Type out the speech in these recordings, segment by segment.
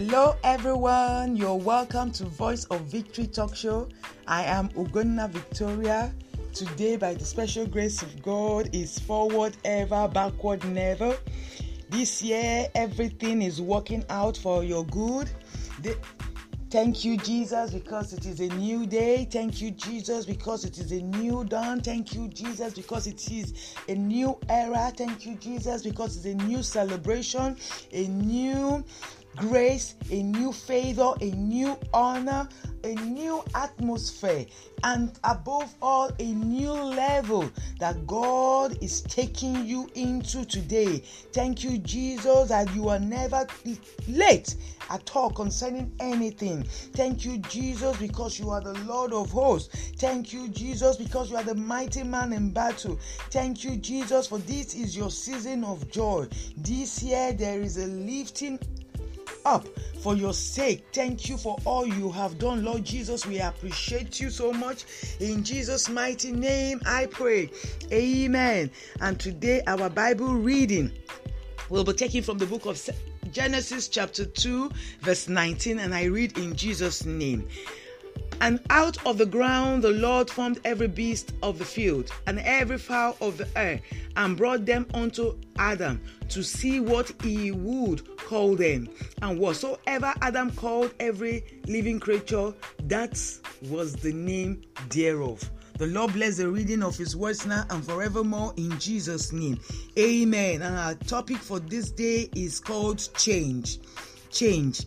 Hello, everyone. You're welcome to Voice of Victory Talk Show. I am Ugonna Victoria. Today, by the special grace of God, is forward ever, backward never. This year, everything is working out for your good. The- Thank you, Jesus, because it is a new day. Thank you, Jesus, because it is a new dawn. Thank you, Jesus, because it is a new era. Thank you, Jesus, because it's a new celebration, a new grace, a new favor, a new honor, a new atmosphere, and above all, a new level that God is taking you into today. Thank you, Jesus, that you are never late at all concerning anything. Thank you, Jesus, because you are the Lord of hosts. Thank you, Jesus, because you are the mighty man in battle. Thank you, Jesus, for this is your season of joy. This year there is a lifting up for your sake. Thank you for all you have done, Lord Jesus. We appreciate you so much. In Jesus' mighty name, I pray. Amen. And today, our Bible reading will be taken from the book of Genesis, chapter 2, verse 19, and I read in Jesus' name. And out of the ground the Lord formed every beast of the field and every fowl of the air, and brought them unto Adam to see what he would call them. And whatsoever Adam called every living creature, that was the name thereof. The Lord bless the reading of His words now and forevermore in Jesus' name. Amen. And our topic for this day is called change. Change.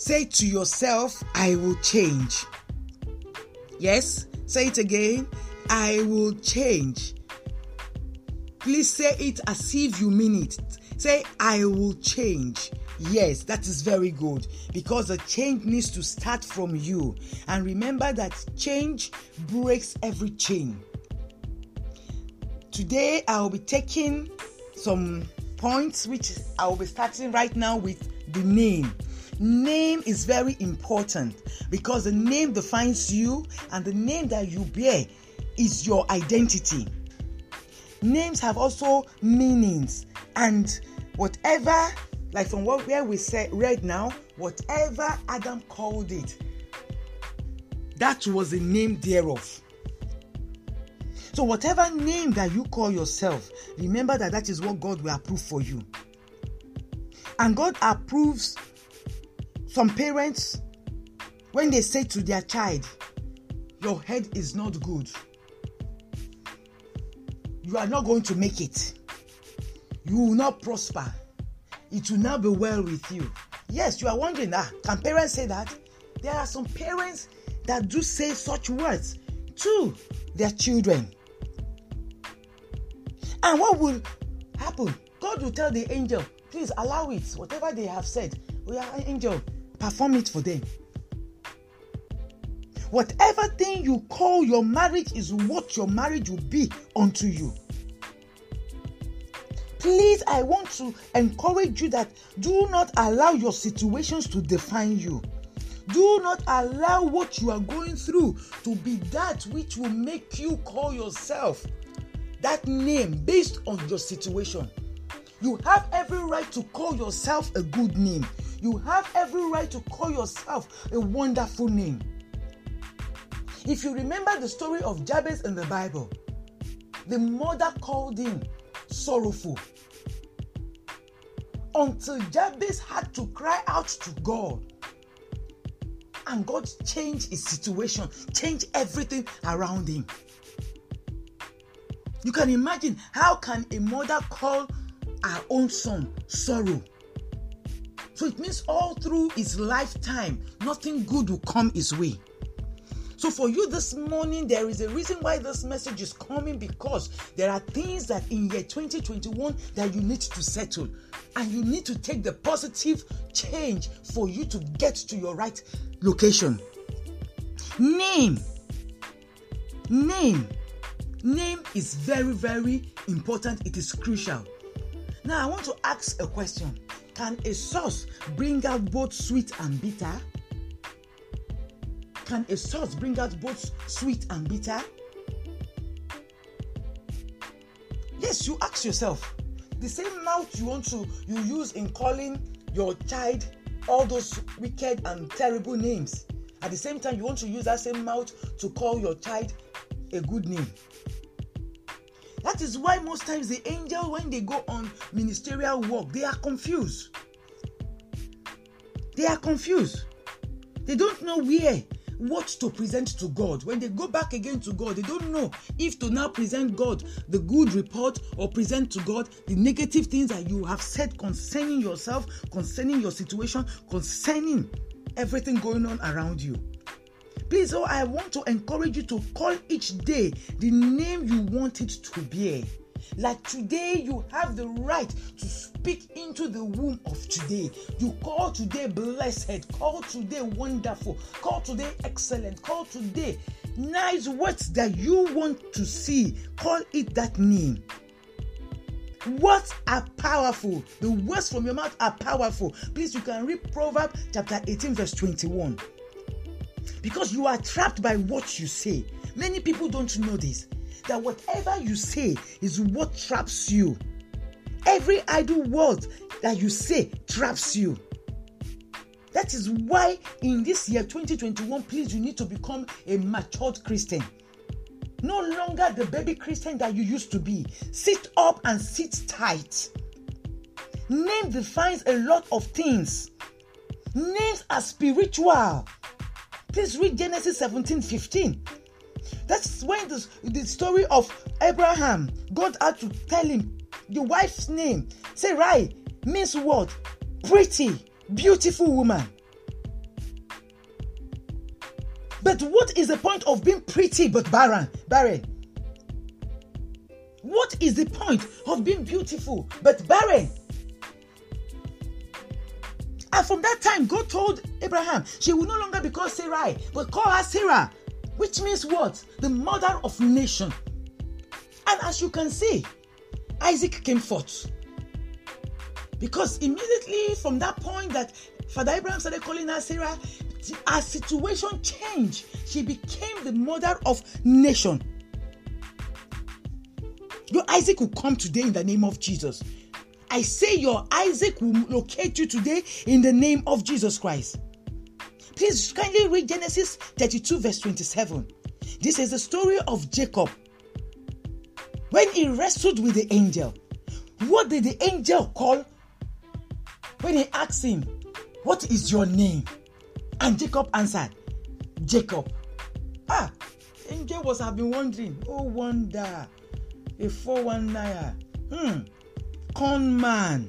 Say to yourself, I will change. Yes, say it again. I will change. Please say it as if you mean it. Say, I will change. Yes, that is very good because the change needs to start from you. And remember that change breaks every chain. Today, I will be taking some points which I will be starting right now with the name. Name is very important because the name defines you and the name that you bear is your identity. Names have also meanings and whatever like from what where we said read now whatever adam called it that was the name thereof so whatever name that you call yourself remember that that is what god will approve for you and god approves some parents when they say to their child your head is not good you are not going to make it you will not prosper it will not be well with you. Yes, you are wondering, ah, can parents say that? There are some parents that do say such words to their children. And what will happen? God will tell the angel, please allow it. Whatever they have said, we are angel, perform it for them. Whatever thing you call your marriage is what your marriage will be unto you. Please i want to encourage you that do not allow your situations to define you. Do not allow what you are going through to be that which will make you call yourself that name based on your situation. You have every right to call yourself a good name you have every right to call yourself a wonderful name if you remember the story of jabez in the bible the mother called him sorrowful until Jabez had to cry out to God. And God changed his situation, changed everything around him. You can imagine how can a mother call her own son sorrow? So it means all through his lifetime, nothing good will come his way. So, for you this morning, there is a reason why this message is coming because there are things that in year 2021 that you need to settle, and you need to take the positive change for you to get to your right location. Name, name, name is very, very important. It is crucial. Now, I want to ask a question Can a sauce bring out both sweet and bitter? Can a sauce bring out both sweet and bitter? Yes, you ask yourself. The same mouth you want to you use in calling your child all those wicked and terrible names. At the same time, you want to use that same mouth to call your child a good name. That is why most times the angel, when they go on ministerial work, they are confused. They are confused. They don't know where, what to present to God. When they go back again to God, they don't know if to now present God the good report or present to God the negative things that you have said concerning yourself, concerning your situation, concerning everything going on around you. Please, oh, I want to encourage you to call each day the name you want it to be. Like today, you have the right to speak into the womb of today. You call today blessed, call today wonderful, call today excellent, call today nice words that you want to see. Call it that name. Words are powerful. The words from your mouth are powerful. Please, you can read Proverbs chapter 18, verse 21. Because you are trapped by what you say. Many people don't know this that whatever you say is what traps you. Every idle word that you say traps you. That is why in this year 2021, please, you need to become a matured Christian. No longer the baby Christian that you used to be. Sit up and sit tight. Name defines a lot of things. Names are spiritual. Please read Genesis 17 15. That's when the, the story of Abraham, God had to tell him the wife's name. Sarai, means what? Pretty, beautiful woman. But what is the point of being pretty but barren? Barren. What is the point of being beautiful but barren? From that time, God told Abraham she will no longer be called Sarai, but call her Sarah, which means what? The mother of nation. And as you can see, Isaac came forth. Because immediately from that point that Father Abraham started calling her Sarah, her situation changed. She became the mother of nation. Your Isaac will come today in the name of Jesus. I say your Isaac will locate you today in the name of Jesus Christ. Please kindly read Genesis 32, verse 27. This is the story of Jacob. When he wrestled with the angel, what did the angel call? When he asked him, What is your name? And Jacob answered, Jacob. Ah, angel was have been wondering, oh wonder, a 419. Hmm con man,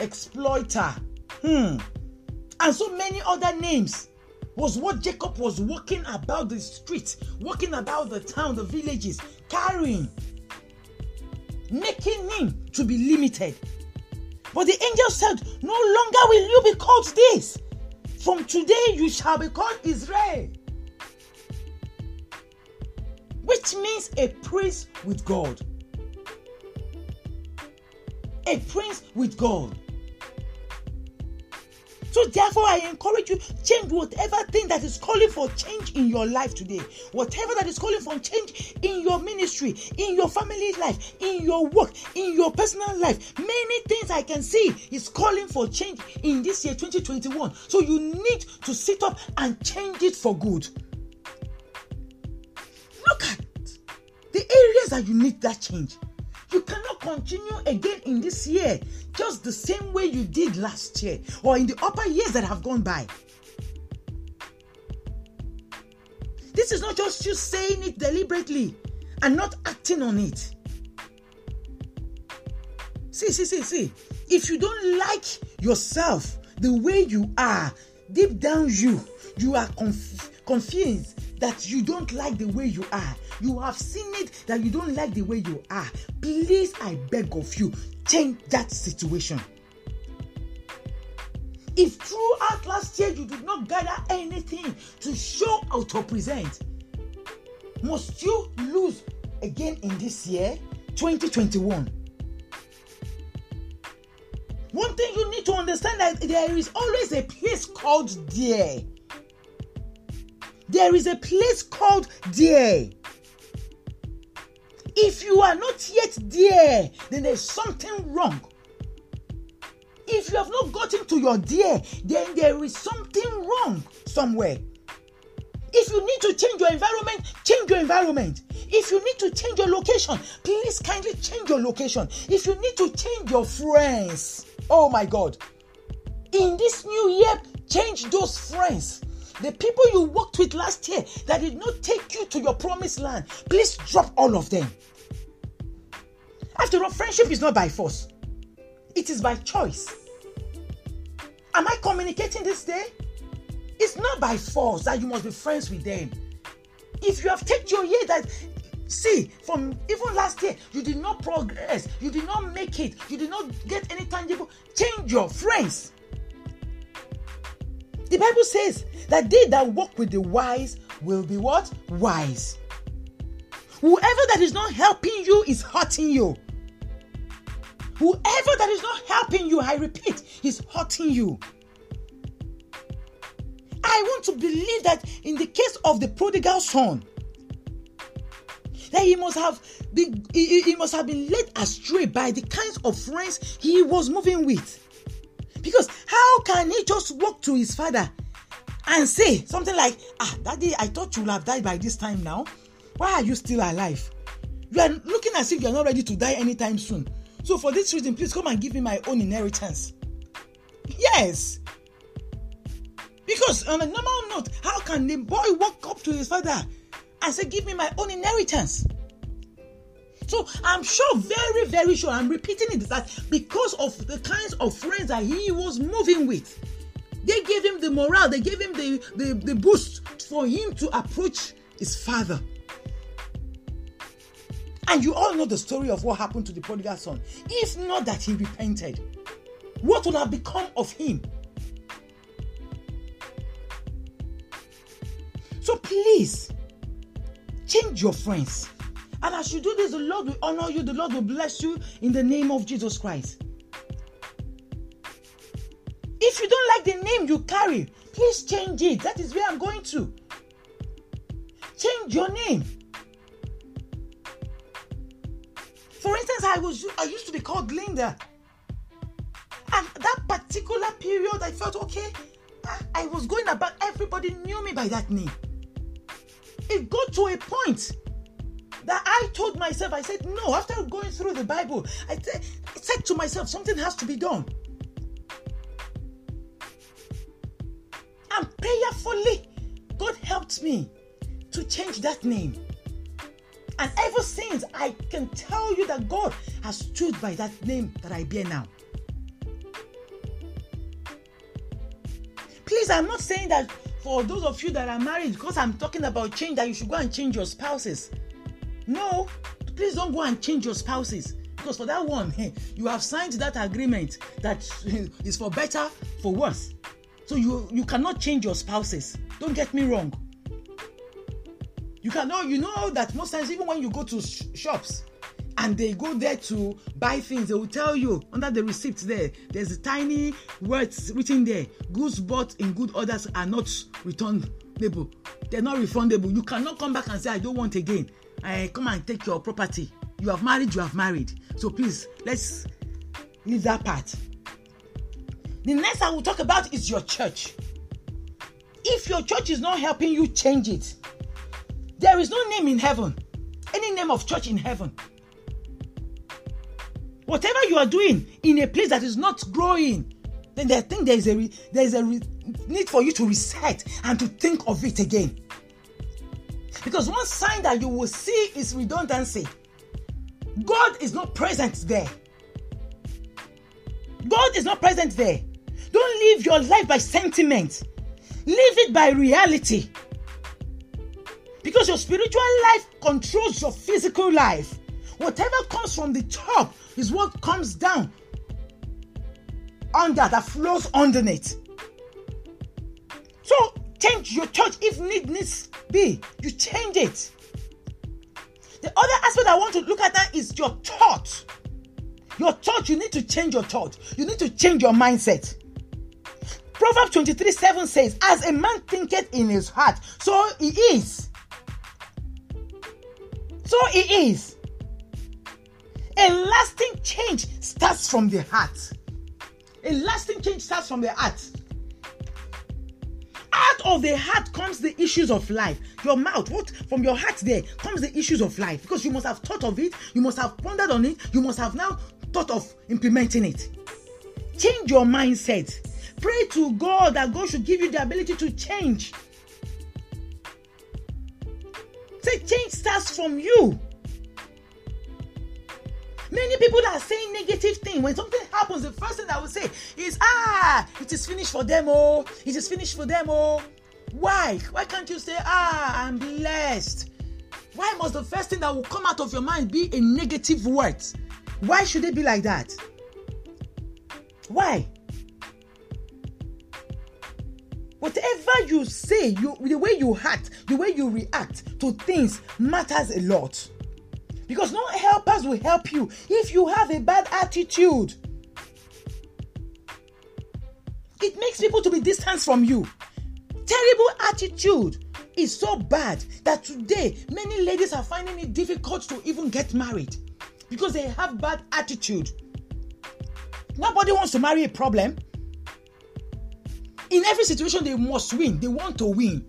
exploiter, hmm, and so many other names was what Jacob was walking about the streets, walking about the town, the villages, carrying, making him to be limited. But the angel said, No longer will you be called this. From today you shall be called Israel. Which means a priest with God a prince with God. So therefore, I encourage you change whatever thing that is calling for change in your life today. Whatever that is calling for change in your ministry, in your family life, in your work, in your personal life. Many things I can see is calling for change in this year 2021. So you need to sit up and change it for good. Look at the areas that you need that change. You cannot continue again in this year just the same way you did last year or in the upper years that have gone by. This is not just you saying it deliberately and not acting on it. See, see, see, see. If you don't like yourself the way you are, deep down you, you are conf- confused that you don't like the way you are. You have seen it that you don't like the way you are. Please, I beg of you, change that situation. If throughout last year you did not gather anything to show or to present, must you lose again in this year, 2021? One thing you need to understand that there is always a place called there. There is a place called there. If you are not yet there, then there's something wrong. If you have not gotten to your dear, then there is something wrong somewhere. If you need to change your environment, change your environment. If you need to change your location, please kindly change your location. If you need to change your friends, oh my God. In this new year, change those friends. The people you worked with last year that did not take you to your promised land, please drop all of them. After all, friendship is not by force, it is by choice. Am I communicating this day? It's not by force that you must be friends with them. If you have taken your year that see from even last year you did not progress, you did not make it, you did not get any tangible, change your friends. The Bible says that they that walk with the wise will be what? Wise. Whoever that is not helping you is hurting you. Whoever that is not helping you, I repeat, is hurting you. I want to believe that in the case of the prodigal son, that he must have been he, he must have been led astray by the kinds of friends he was moving with. Because how can he just walk to his father and say something like, Ah, daddy, I thought you would have died by this time now. Why are you still alive? You are looking as if you are not ready to die anytime soon. So, for this reason, please come and give me my own inheritance. Yes. Because on a normal note, how can the boy walk up to his father and say, Give me my own inheritance? So I'm sure, very, very sure, I'm repeating it that because of the kinds of friends that he was moving with, they gave him the morale, they gave him the, the, the boost for him to approach his father. And you all know the story of what happened to the prodigal son. If not that he repented, what would have become of him? So please change your friends. And as you do this, the Lord will honor you, the Lord will bless you in the name of Jesus Christ. If you don't like the name you carry, please change it. That is where I'm going to. Change your name. For instance, I was I used to be called Linda. And that particular period, I felt okay. I, I was going about everybody knew me by that name. It got to a point that I told myself, I said, no, after going through the Bible, I, said to myself, something has to be done. And prayerfully, God helped me to change that name. And ever since, I can tell you that God has stood by that name that I bear now. Please, I'm not saying that for those of you that are married, because I'm talking about change, that you should go and change your spouses. No, please don't go and change your spouses. Because for that one, you have signed that agreement that is for better, for worse. So you, you cannot change your spouses. Don't get me wrong. You cannot, you know that most times, even when you go to sh- shops and they go there to buy things, they will tell you under the receipt there, there's a tiny words written there goods bought in good orders are not returnable. They're not refundable. You cannot come back and say, I don't want again. I come and take your property. You have married, you have married. So please, let's leave that part. The next I will talk about is your church. If your church is not helping you change it, there is no name in heaven, any name of church in heaven. Whatever you are doing in a place that is not growing, then I think there is a re, there is a re, need for you to reset and to think of it again. Because one sign that you will see is redundancy. God is not present there. God is not present there. Don't live your life by sentiment. Live it by reality. Because your spiritual life controls your physical life. Whatever comes from the top is what comes down under that flows underneath. So change your church if need needs be. You change it. The other aspect I want to look at that is your thought. Your thought, you need to change your thought. You need to change your mindset. Proverbs 23 7 says, As a man thinketh in his heart, so he is. So he is. A lasting change starts from the heart. A lasting change starts from the heart. Out of the heart comes the issues of life. Your mouth, what from your heart there comes the issues of life because you must have thought of it, you must have pondered on it, you must have now thought of implementing it. Change your mindset. Pray to God that God should give you the ability to change. Say, change starts from you. Many people that are saying negative things. When something happens, the first thing I will say is, ah, it is finished for them, oh, it is finished for them, oh. Why? Why can't you say, ah, I'm blessed? Why must the first thing that will come out of your mind be a negative word? Why should it be like that? Why? Whatever you say, you the way you act, the way you react to things matters a lot. Because no helpers will help you if you have a bad attitude. It makes people to be distant from you. Terrible attitude is so bad that today many ladies are finding it difficult to even get married because they have bad attitude. Nobody wants to marry a problem. In every situation, they must win. They want to win.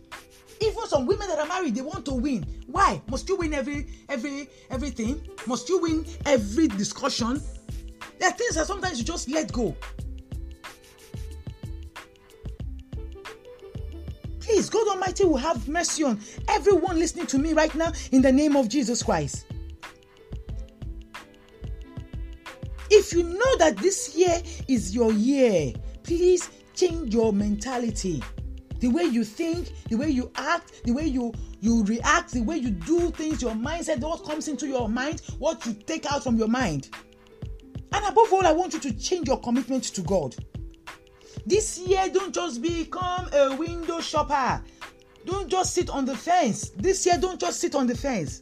Even some women that are married, they want to win. Why? Must you win every every everything? Must you win every discussion? There are things that sometimes you just let go. Please, God Almighty will have mercy on everyone listening to me right now in the name of Jesus Christ. If you know that this year is your year, please change your mentality. The way you think, the way you act, the way you you react, the way you do things, your mindset, what comes into your mind, what you take out from your mind. And above all, I want you to change your commitment to God. This year, don't just become a window shopper. Don't just sit on the fence. This year, don't just sit on the fence.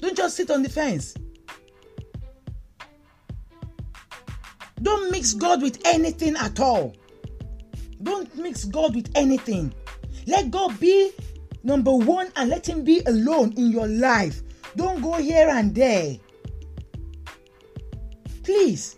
Don't just sit on the fence. Don't mix God with anything at all. Don't mix God with anything. Let God be number one and let Him be alone in your life. Don't go here and there. Please.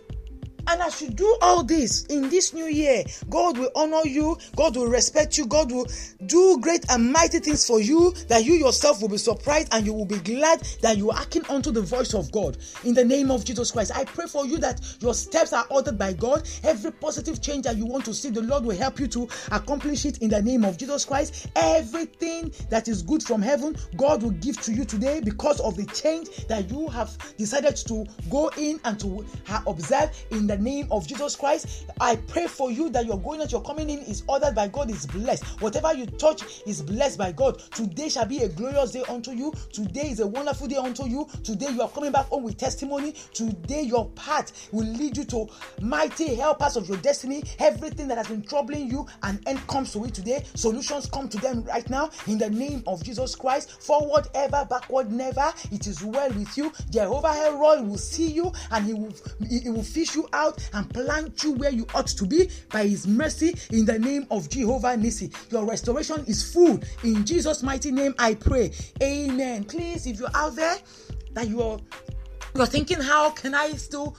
And as you do all this in this new year, God will honor you, God will respect you, God will do great and mighty things for you that you yourself will be surprised and you will be glad that you are acting unto the voice of God. In the name of Jesus Christ, I pray for you that your steps are ordered by God. Every positive change that you want to see, the Lord will help you to accomplish it in the name of Jesus Christ. Everything that is good from heaven, God will give to you today because of the change that you have decided to go in and to observe in the name of Jesus Christ. I pray for you that your going out, your coming in is ordered by God, is blessed. Whatever you touch is blessed by God. Today shall be a glorious day unto you. Today is a wonderful day unto you. Today you are coming back home with testimony. Today your path will lead you to mighty helpers of your destiny. Everything that has been troubling you, an end comes to it today. Solutions come to them right now in the name of Jesus Christ. Forward ever, backward never. It is well with you. Jehovah Jireh will see you and he will he will fish you out and plant you where you ought to be by his mercy in the name of Jehovah Nissi. Your restoration is full. In Jesus' mighty name, I pray. Amen. Please, if you're out there that you're you're thinking, how can I still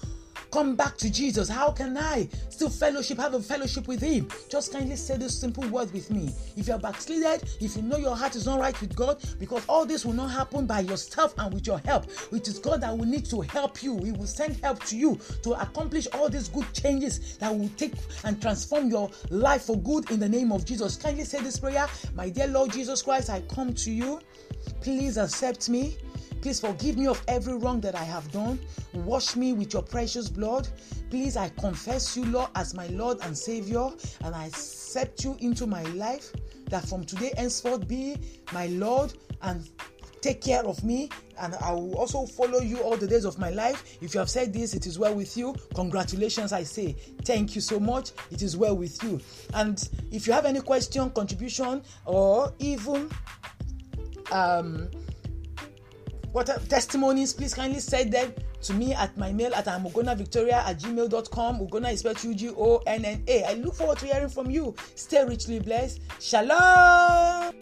come back to Jesus? How can I still fellowship, have a fellowship with Him? Just kindly say this simple word with me. If you're backslided, if you know your heart is not right with God, because all this will not happen by yourself and with your help, it is God that will need to help you. He will send help to you to accomplish all these good changes that will take and transform your life for good in the name of Jesus. Kindly say this prayer My dear Lord Jesus Christ, I come to you. Please accept me Please forgive me of every wrong that I have done. Wash me with your precious blood. Please, I confess you, Lord, as my Lord and Savior, and I accept you into my life. That from today henceforth be my Lord and take care of me and I will also follow you all the days of my life. If you have said this, it is well with you. Congratulations, I say. Thank you so much. It is well with you. And if you have any question, contribution, or even um, what testimonies, please kindly send them to me at my mail at amugonavictoria at gmail.com. Ugonna is spelled U G O N N A. I look forward to hearing from you. Stay richly blessed. Shalom.